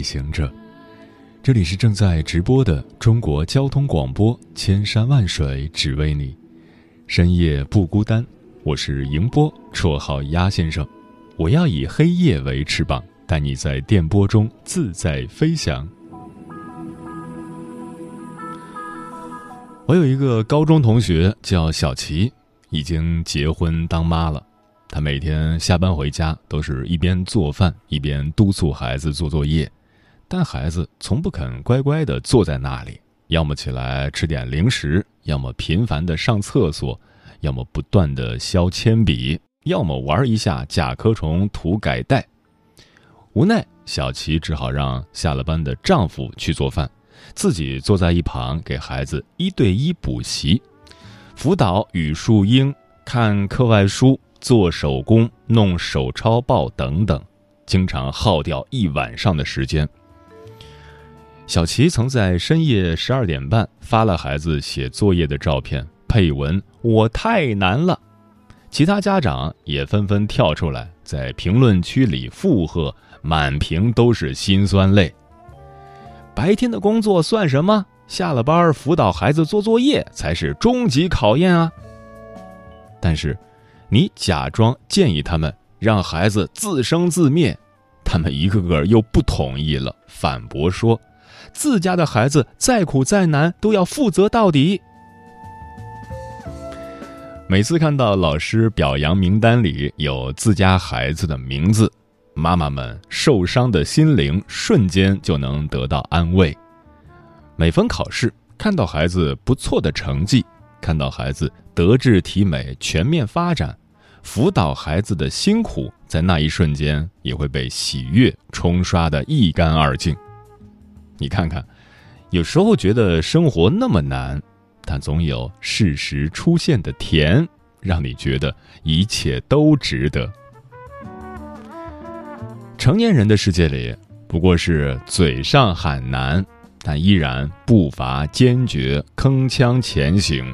旅行者，这里是正在直播的中国交通广播，千山万水只为你，深夜不孤单。我是迎波，绰号鸭先生。我要以黑夜为翅膀，带你在电波中自在飞翔。我有一个高中同学叫小琪，已经结婚当妈了。她每天下班回家都是一边做饭一边督促孩子做作业，但孩子从不肯乖乖地坐在那里，要么起来吃点零食，要么频繁地上厕所，要么不断地削铅笔，要么玩一下甲壳虫涂改带。无奈，小琪只好让下了班的丈夫去做饭，自己坐在一旁给孩子一对一补习、辅导语数英、看课外书。做手工、弄手抄报等等，经常耗掉一晚上的时间。小琪曾在深夜十二点半发了孩子写作业的照片，配文“我太难了”。其他家长也纷纷跳出来，在评论区里附和，满屏都是辛酸泪。白天的工作算什么？下了班辅导孩子做作业才是终极考验啊！但是。你假装建议他们让孩子自生自灭，他们一个个又不同意了，反驳说，自家的孩子再苦再难都要负责到底。每次看到老师表扬名单里有自家孩子的名字，妈妈们受伤的心灵瞬间就能得到安慰。每逢考试，看到孩子不错的成绩，看到孩子德智体美全面发展。辅导孩子的辛苦，在那一瞬间也会被喜悦冲刷的一干二净。你看看，有时候觉得生活那么难，但总有适时出现的甜，让你觉得一切都值得。成年人的世界里，不过是嘴上喊难，但依然步伐坚决，铿锵前行。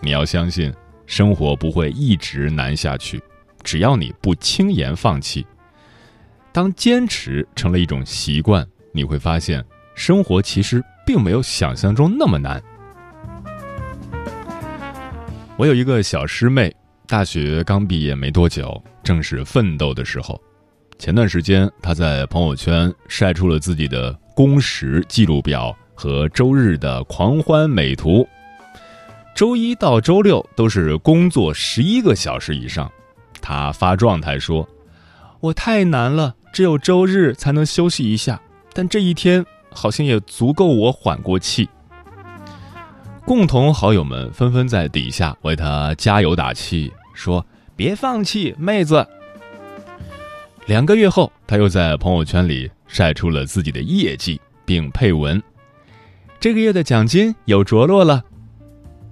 你要相信。生活不会一直难下去，只要你不轻言放弃。当坚持成了一种习惯，你会发现生活其实并没有想象中那么难。我有一个小师妹，大学刚毕业没多久，正是奋斗的时候。前段时间，她在朋友圈晒出了自己的工时记录表和周日的狂欢美图。周一到周六都是工作十一个小时以上，她发状态说：“我太难了，只有周日才能休息一下，但这一天好像也足够我缓过气。”共同好友们纷纷在底下为他加油打气，说：“别放弃，妹子。”两个月后，他又在朋友圈里晒出了自己的业绩，并配文：“这个月的奖金有着落了。”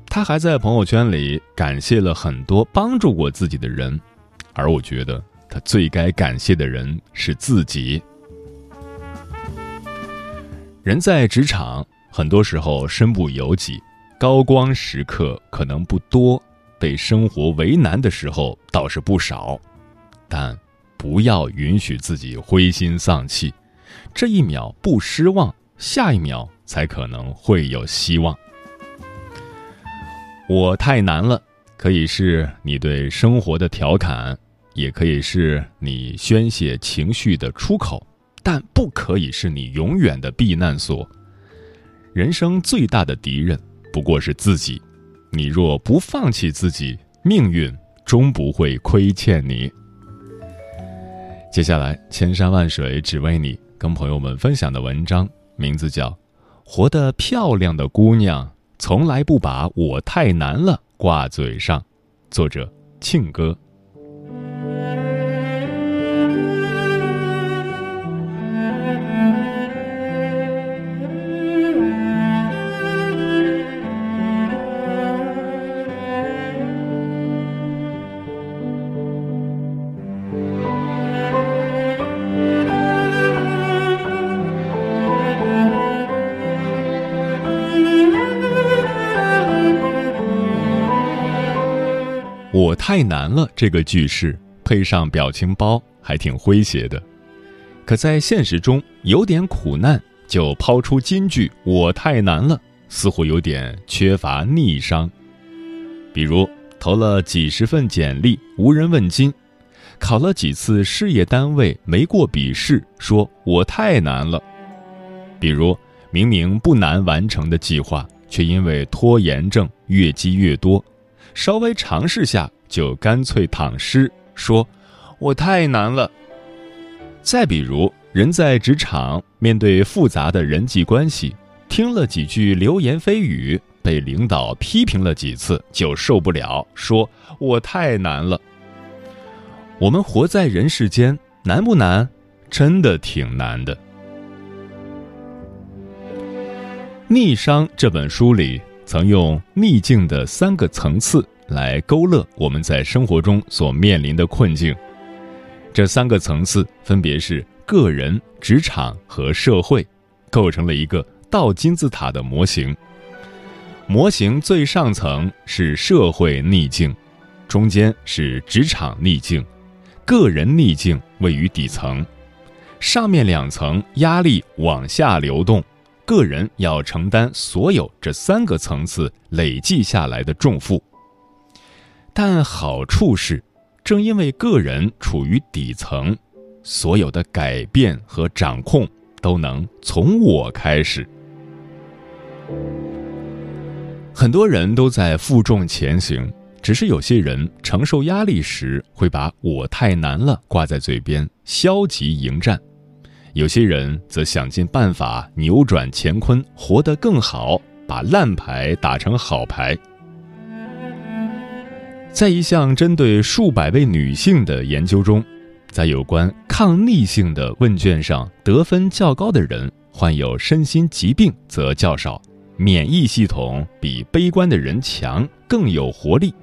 他还在朋友圈里感谢了很多帮助过自己的人，而我觉得他最该感谢的人是自己。人在职场，很多时候身不由己，高光时刻可能不多，被生活为难的时候倒是不少，但不要允许自己灰心丧气，这一秒不失望，下一秒才可能会有希望。我太难了，可以是你对生活的调侃，也可以是你宣泄情绪的出口，但不可以是你永远的避难所。人生最大的敌人不过是自己，你若不放弃自己，命运终不会亏欠你。接下来，千山万水只为你，跟朋友们分享的文章名字叫《活得漂亮的姑娘》。从来不把我太难了挂嘴上，作者庆哥。太难了”这个句式配上表情包，还挺诙谐的。可在现实中，有点苦难就抛出金句“我太难了”，似乎有点缺乏逆商。比如投了几十份简历无人问津，考了几次事业单位没过笔试，说我太难了。比如明明不难完成的计划，却因为拖延症越积越多，稍微尝试下就干脆躺尸，说我太难了。再比如人在职场面对复杂的人际关系，听了几句流言蜚语。被领导批评了几次就受不了，说我太难了。我们活在人世间，难不难？真的挺难的。《逆商》这本书里曾用逆境的三个层次来勾勒我们在生活中所面临的困境。这三个层次分别是个人、职场和社会，构成了一个倒金字塔的模型。模型最上层是社会逆境，中间是职场逆境，个人逆境位于底层，上面两层压力往下流动，个人要承担所有这三个层次累计下来的重负。但好处是，正因为个人处于底层，所有的改变和掌控都能从我开始。很多人都在负重前行，只是有些人承受压力时会把我太难了挂在嘴边，消极迎战；有些人则想尽办法扭转乾坤，活得更好，把烂牌打成好牌。在一项针对数百位女性的研究中，在有关抗逆性的问卷上，得分较高的人患有身心疾病则较少。免疫系统比悲观的人强，更有活力。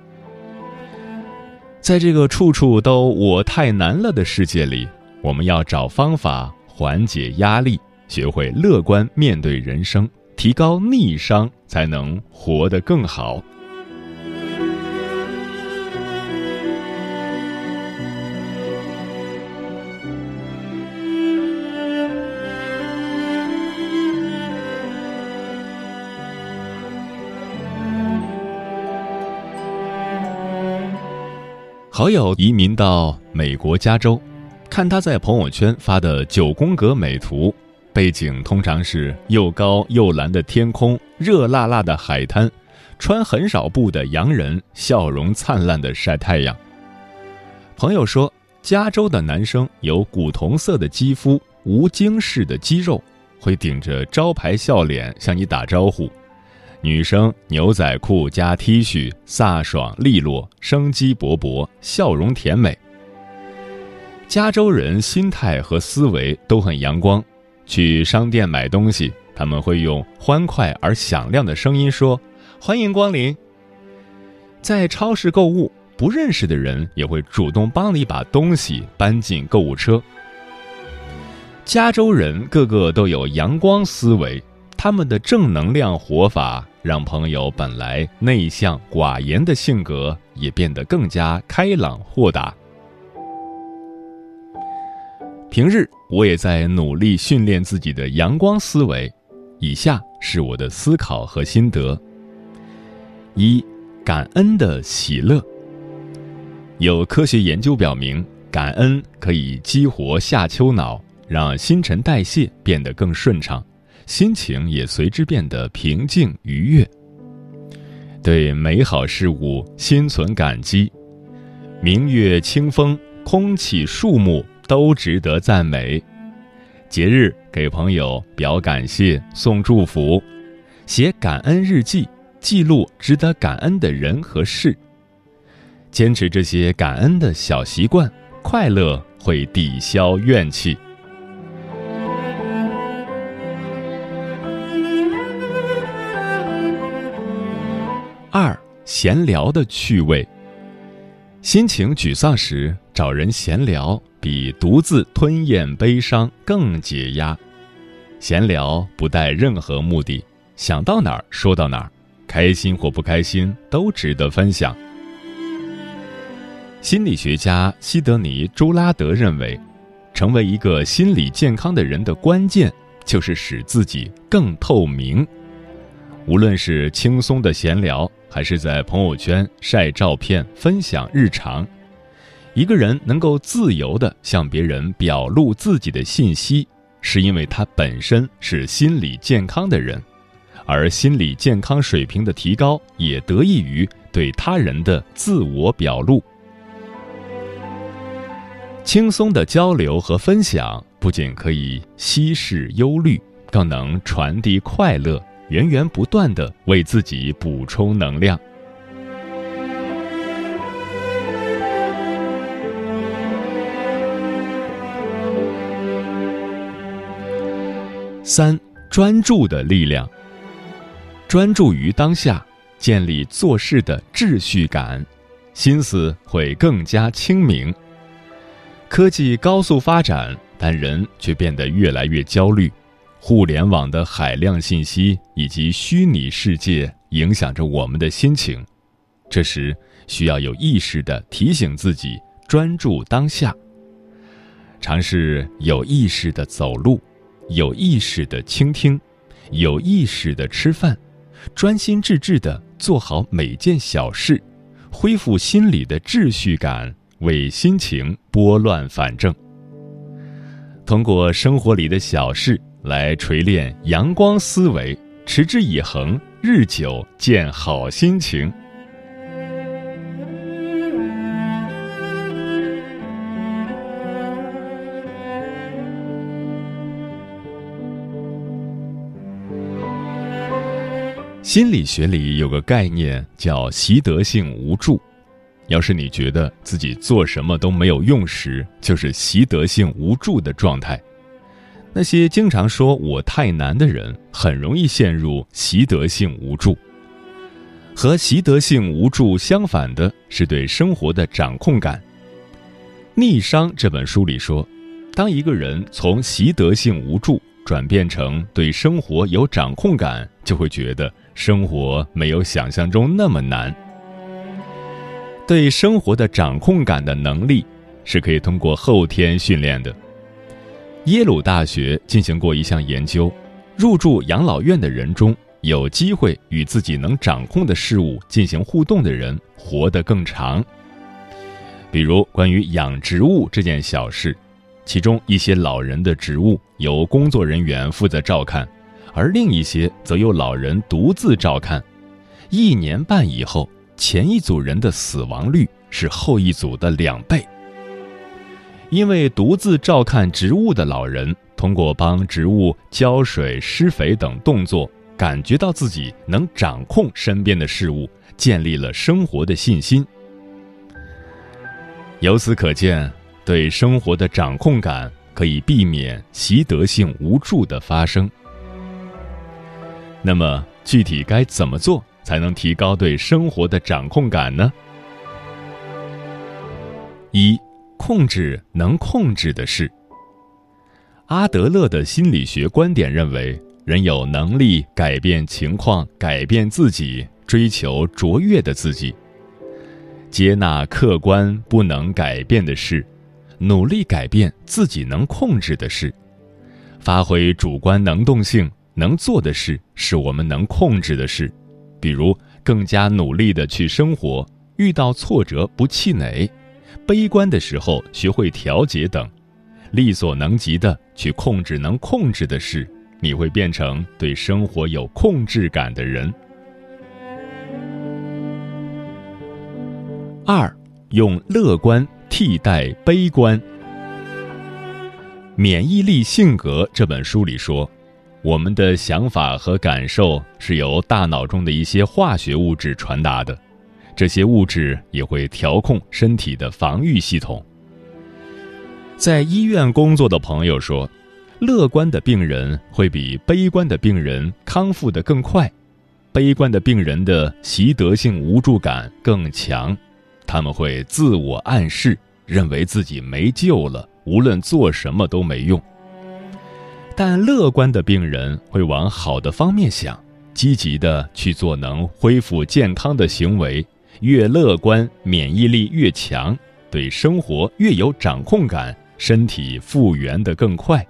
在这个处处都我太难了的世界里，我们要找方法缓解压力，学会乐观面对人生，提高逆商，才能活得更好。好友移民到美国加州，看他在朋友圈发的九宫格美图，背景通常是又高又蓝的天空、热辣辣的海滩、穿很少布的洋人笑容灿烂的晒太阳。朋友说，加州的男生有古铜色的肌肤、无精式的肌肉，会顶着招牌笑脸向你打招呼。女生牛仔裤加 T 恤，飒爽利落，生机勃勃，笑容甜美。加州人心态和思维都很阳光，去商店买东西，他们会用欢快而响亮的声音说：“欢迎光临。”在超市购物，不认识的人也会主动帮你把东西搬进购物车。加州人个个都有阳光思维，他们的正能量活法。让朋友本来内向寡言的性格也变得更加开朗豁达。平日我也在努力训练自己的阳光思维，以下是我的思考和心得：一、感恩的喜乐。有科学研究表明，感恩可以激活下丘脑，让新陈代谢变得更顺畅。心情也随之变得平静愉悦。对美好事物心存感激，明月清风、空气、树木都值得赞美。节日给朋友表感谢、送祝福，写感恩日记，记录值得感恩的人和事。坚持这些感恩的小习惯，快乐会抵消怨气。二闲聊的趣味。心情沮丧时，找人闲聊比独自吞咽悲伤更解压。闲聊不带任何目的，想到哪儿说到哪儿，开心或不开心都值得分享。心理学家西德尼·朱拉德认为，成为一个心理健康的人的关键，就是使自己更透明。无论是轻松的闲聊，还是在朋友圈晒照片、分享日常，一个人能够自由地向别人表露自己的信息，是因为他本身是心理健康的人，而心理健康水平的提高也得益于对他人的自我表露。轻松的交流和分享，不仅可以稀释忧虑，更能传递快乐，源源不断的为自己补充能量。三、专注的力量。专注于当下，建立做事的秩序感，心思会更加清明。科技高速发展，但人却变得越来越焦虑。互联网的海量信息以及虚拟世界影响着我们的心情。这时，需要有意识地提醒自己专注当下。尝试有意识地走路，有意识地倾听，有意识地吃饭，专心致志地做好每件小事，恢复心理的秩序感。为心情拨乱反正，通过生活里的小事来锤炼阳光思维，持之以恒，日久见好心情。心理学里有个概念叫习得性无助。要是你觉得自己做什么都没有用时，就是习得性无助的状态。那些经常说我太难的人，很容易陷入习得性无助。和习得性无助相反的是对生活的掌控感。《逆商》这本书里说，当一个人从习得性无助转变成对生活有掌控感，就会觉得生活没有想象中那么难。对生活的掌控感的能力是可以通过后天训练的。耶鲁大学进行过一项研究，入住养老院的人中有机会与自己能掌控的事物进行互动的人活得更长。比如关于养植物这件小事，其中一些老人的植物由工作人员负责照看，而另一些则由老人独自照看。一年半以后。前一组人的死亡率是后一组的两倍，因为独自照看植物的老人通过帮植物浇水、施肥等动作，感觉到自己能掌控身边的事物，建立了生活的信心。由此可见，对生活的掌控感可以避免习得性无助的发生。那么，具体该怎么做？才能提高对生活的掌控感呢？一、控制能控制的事。阿德勒的心理学观点认为，人有能力改变情况、改变自己，追求卓越的自己，接纳客观不能改变的事，努力改变自己能控制的事，发挥主观能动性，能做的事是我们能控制的事。比如，更加努力的去生活，遇到挫折不气馁，悲观的时候学会调节等，力所能及的去控制能控制的事，你会变成对生活有控制感的人。二，用乐观替代悲观。《免疫力性格》这本书里说。我们的想法和感受是由大脑中的一些化学物质传达的，这些物质也会调控身体的防御系统。在医院工作的朋友说，乐观的病人会比悲观的病人康复得更快，悲观的病人的习得性无助感更强，他们会自我暗示，认为自己没救了，无论做什么都没用。但乐观的病人会往好的方面想，积极的去做能恢复健康的行为。越乐观，免疫力越强，对生活越有掌控感，身体复原的更快。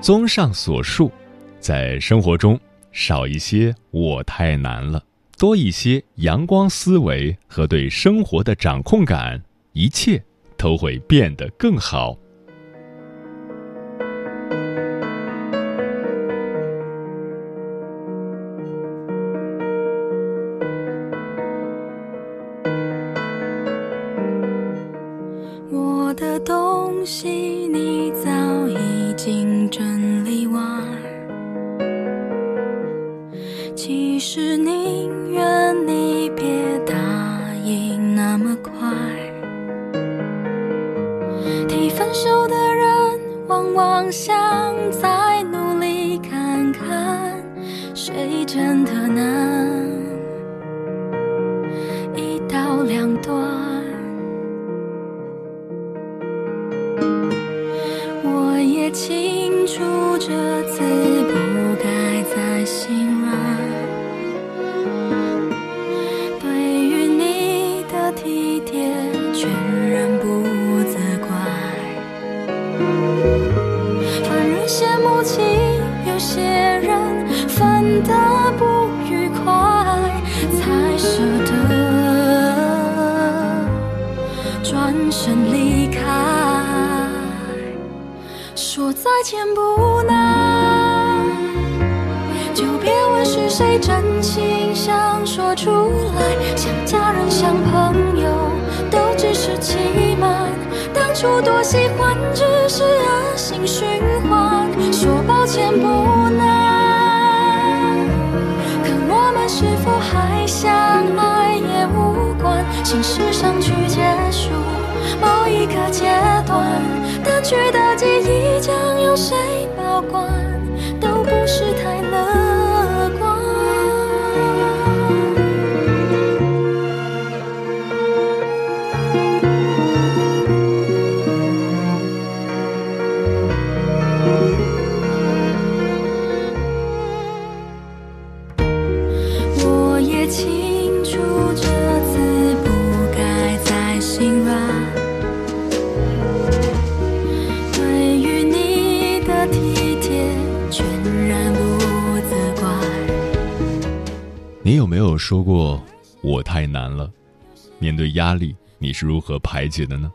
综上所述，在生活中少一些“我太难了”，多一些阳光思维和对生活的掌控感，一切都会变得更好。喜欢，只是恶性循环。说抱歉不难，可我们是否还相爱也无关。心事上去结束某一个阶段，淡去的记忆将由谁保管，都不是太我说过“我太难了”？面对压力，你是如何排解的呢？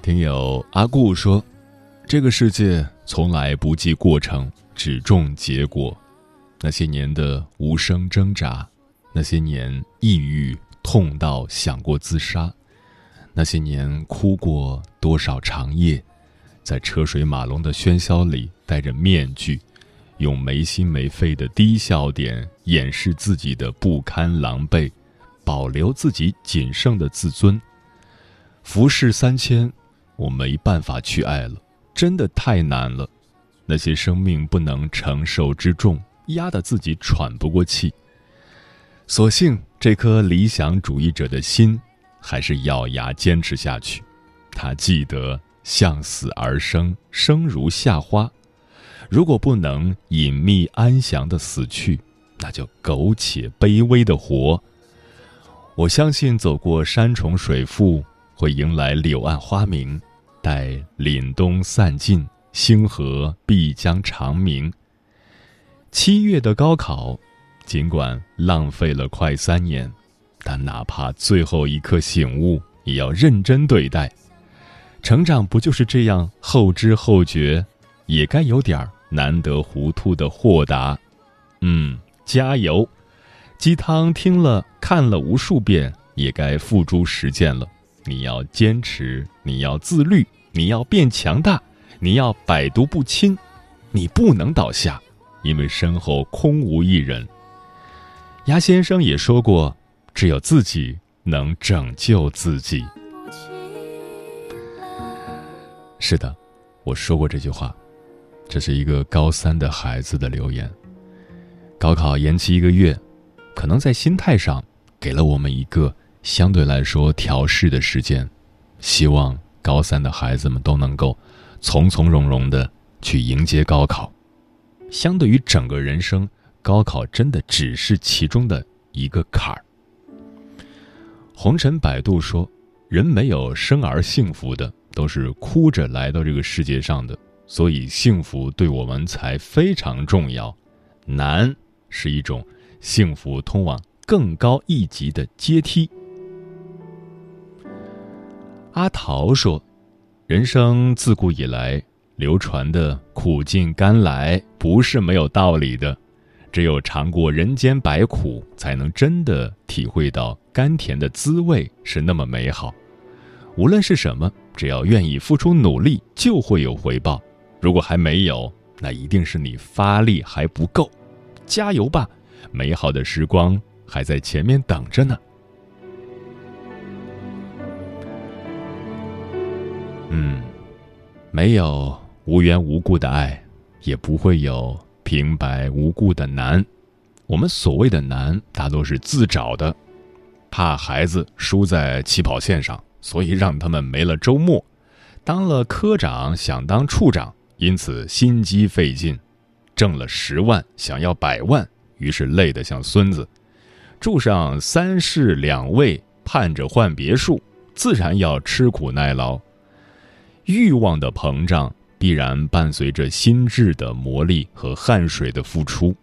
听友阿顾说：“这个世界从来不计过程，只重结果。那些年的无声挣扎，那些年抑郁痛到想过自杀，那些年哭过多少长夜，在车水马龙的喧嚣里戴着面具。”用没心没肺的低笑点掩饰自己的不堪狼狈，保留自己仅剩的自尊。浮世三千，我没办法去爱了，真的太难了。那些生命不能承受之重，压得自己喘不过气。所幸这颗理想主义者的心，还是咬牙坚持下去。他记得向死而生，生如夏花。如果不能隐秘安详的死去，那就苟且卑微的活。我相信走过山重水复，会迎来柳暗花明；待凛冬散尽，星河必将长明。七月的高考，尽管浪费了快三年，但哪怕最后一刻醒悟，也要认真对待。成长不就是这样后知后觉，也该有点儿。难得糊涂的豁达，嗯，加油！鸡汤听了看了无数遍，也该付诸实践了。你要坚持，你要自律，你要变强大，你要百毒不侵，你不能倒下，因为身后空无一人。鸭先生也说过，只有自己能拯救自己。是的，我说过这句话。这是一个高三的孩子的留言。高考延期一个月，可能在心态上给了我们一个相对来说调试的时间。希望高三的孩子们都能够从从容容的去迎接高考。相对于整个人生，高考真的只是其中的一个坎儿。红尘百度说：“人没有生而幸福的，都是哭着来到这个世界上的，所以幸福对我们才非常重要。难是一种幸福通往更高一级的阶梯。”阿桃说：“人生自古以来流传的苦尽甘来，不是没有道理的。只有尝过人间百苦，才能真的体会到甘甜的滋味是那么美好。无论是什么，只要愿意付出努力，就会有回报。如果还没有，那一定是你发力还不够。加油吧，美好的时光还在前面等着呢。”嗯，没有无缘无故的爱，也不会有平白无故的难。我们所谓的难，大多是自找的。怕孩子输在起跑线上，所以让他们没了周末；当了科长想当处长，因此心机费劲；挣了十万想要百万，于是累得像孙子；住上三室两卫，盼着换别墅，自然要吃苦耐劳。欲望的膨胀必然伴随着心智的磨砺和汗水的付出，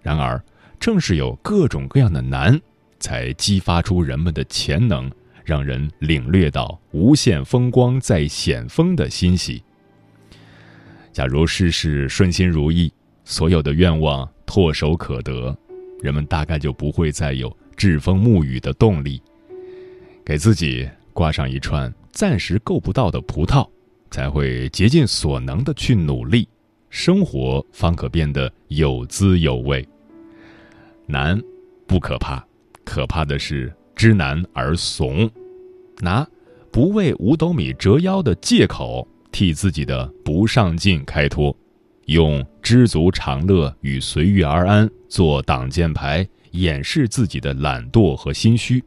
然而，正是有各种各样的难，才激发出人们的潜能，让人领略到无限风光在险峰的欣喜。假如事事顺心如意，所有的愿望唾手可得，人们大概就不会再有栉风沐雨的动力，给自己挂上一串暂时够不到的葡萄。才会竭尽所能的去努力，生活方可变得有滋有味。难不可怕，可怕的是知难而怂，拿不为五斗米折腰的借口替自己的不上进开脱，用知足常乐与随遇而安做挡箭牌，掩饰自己的懒惰和心虚。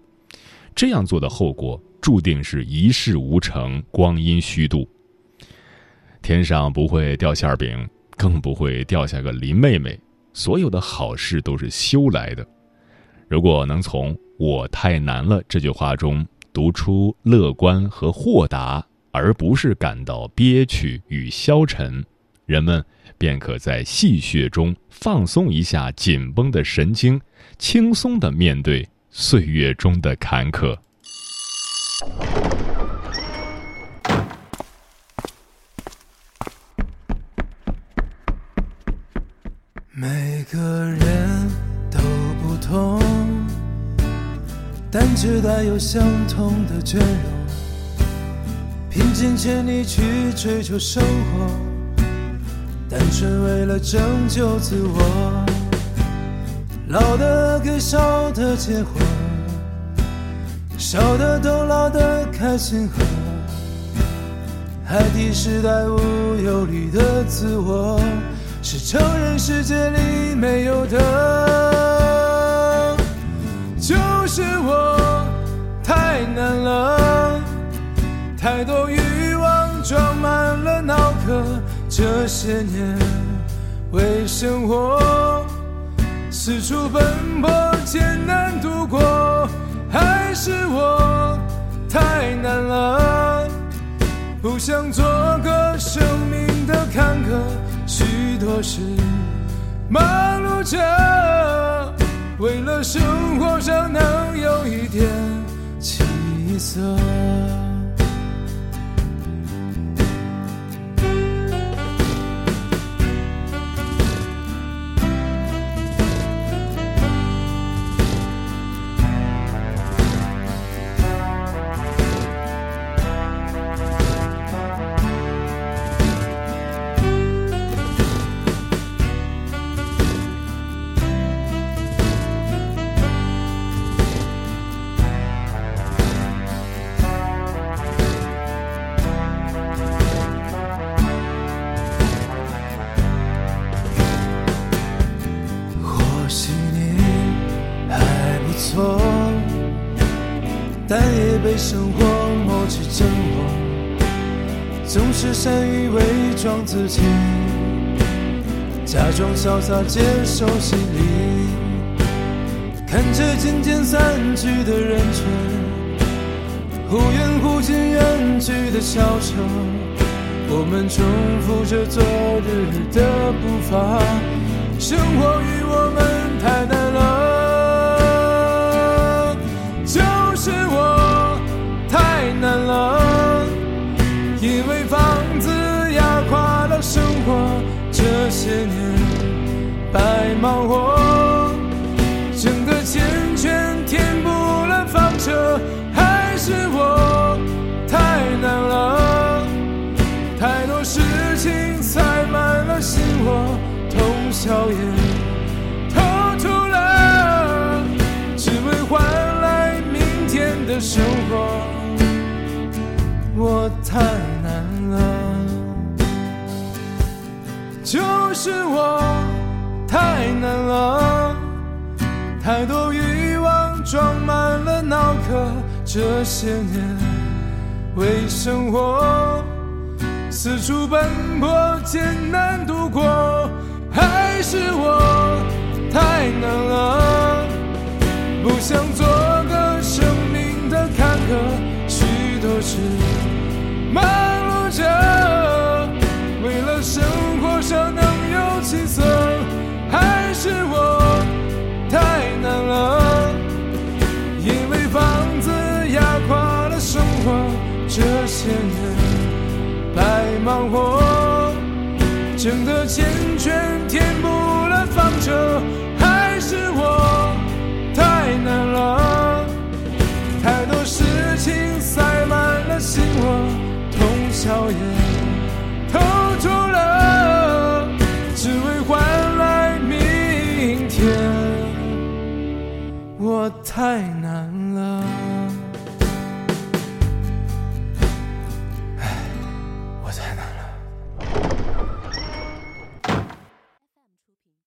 这样做的后果，注定是一事无成，光阴虚度。天上不会掉馅饼，更不会掉下个林妹妹。所有的好事都是修来的。如果能从“我太难了”这句话中读出乐观和豁达，而不是感到憋屈与消沉，人们便可在戏谑中放松一下紧绷的神经，轻松的面对岁月中的坎坷。每个人都不同，但却带有相同的倦容。拼尽全力去追求生活，单纯为了拯救自我。老的给少的结婚，少的都老的开心喝。海底时代无忧虑的自我。是成人世界里没有的，就是我太难了，太多欲望装满了脑壳。这些年为生活四处奔波艰难度过，还是我太难了，不想做个生命的坎坷。许多事忙碌着，为了生活上能有一点起色。生活磨去真我，总是善于伪装自己，假装潇洒接受洗礼。看着渐渐散去的人群，忽远忽近远去的小城，我们重复着昨日的步伐，生活与我们太难了。忙活，挣的钱全填补了房车，还是我太难了，太多事情塞满了心窝。通宵也，偷出了，只为换来明天的生活。我太难了，就是我难了，太多欲望装满了脑壳。这些年为生活四处奔波，艰难度过。还是我太难了，不想做个生命的坎坷，许多事千年白忙活，挣的钱全。填补了房车，还是我太难了？太多事情塞满了心窝，通宵也偷出了，只为换来明天。我太。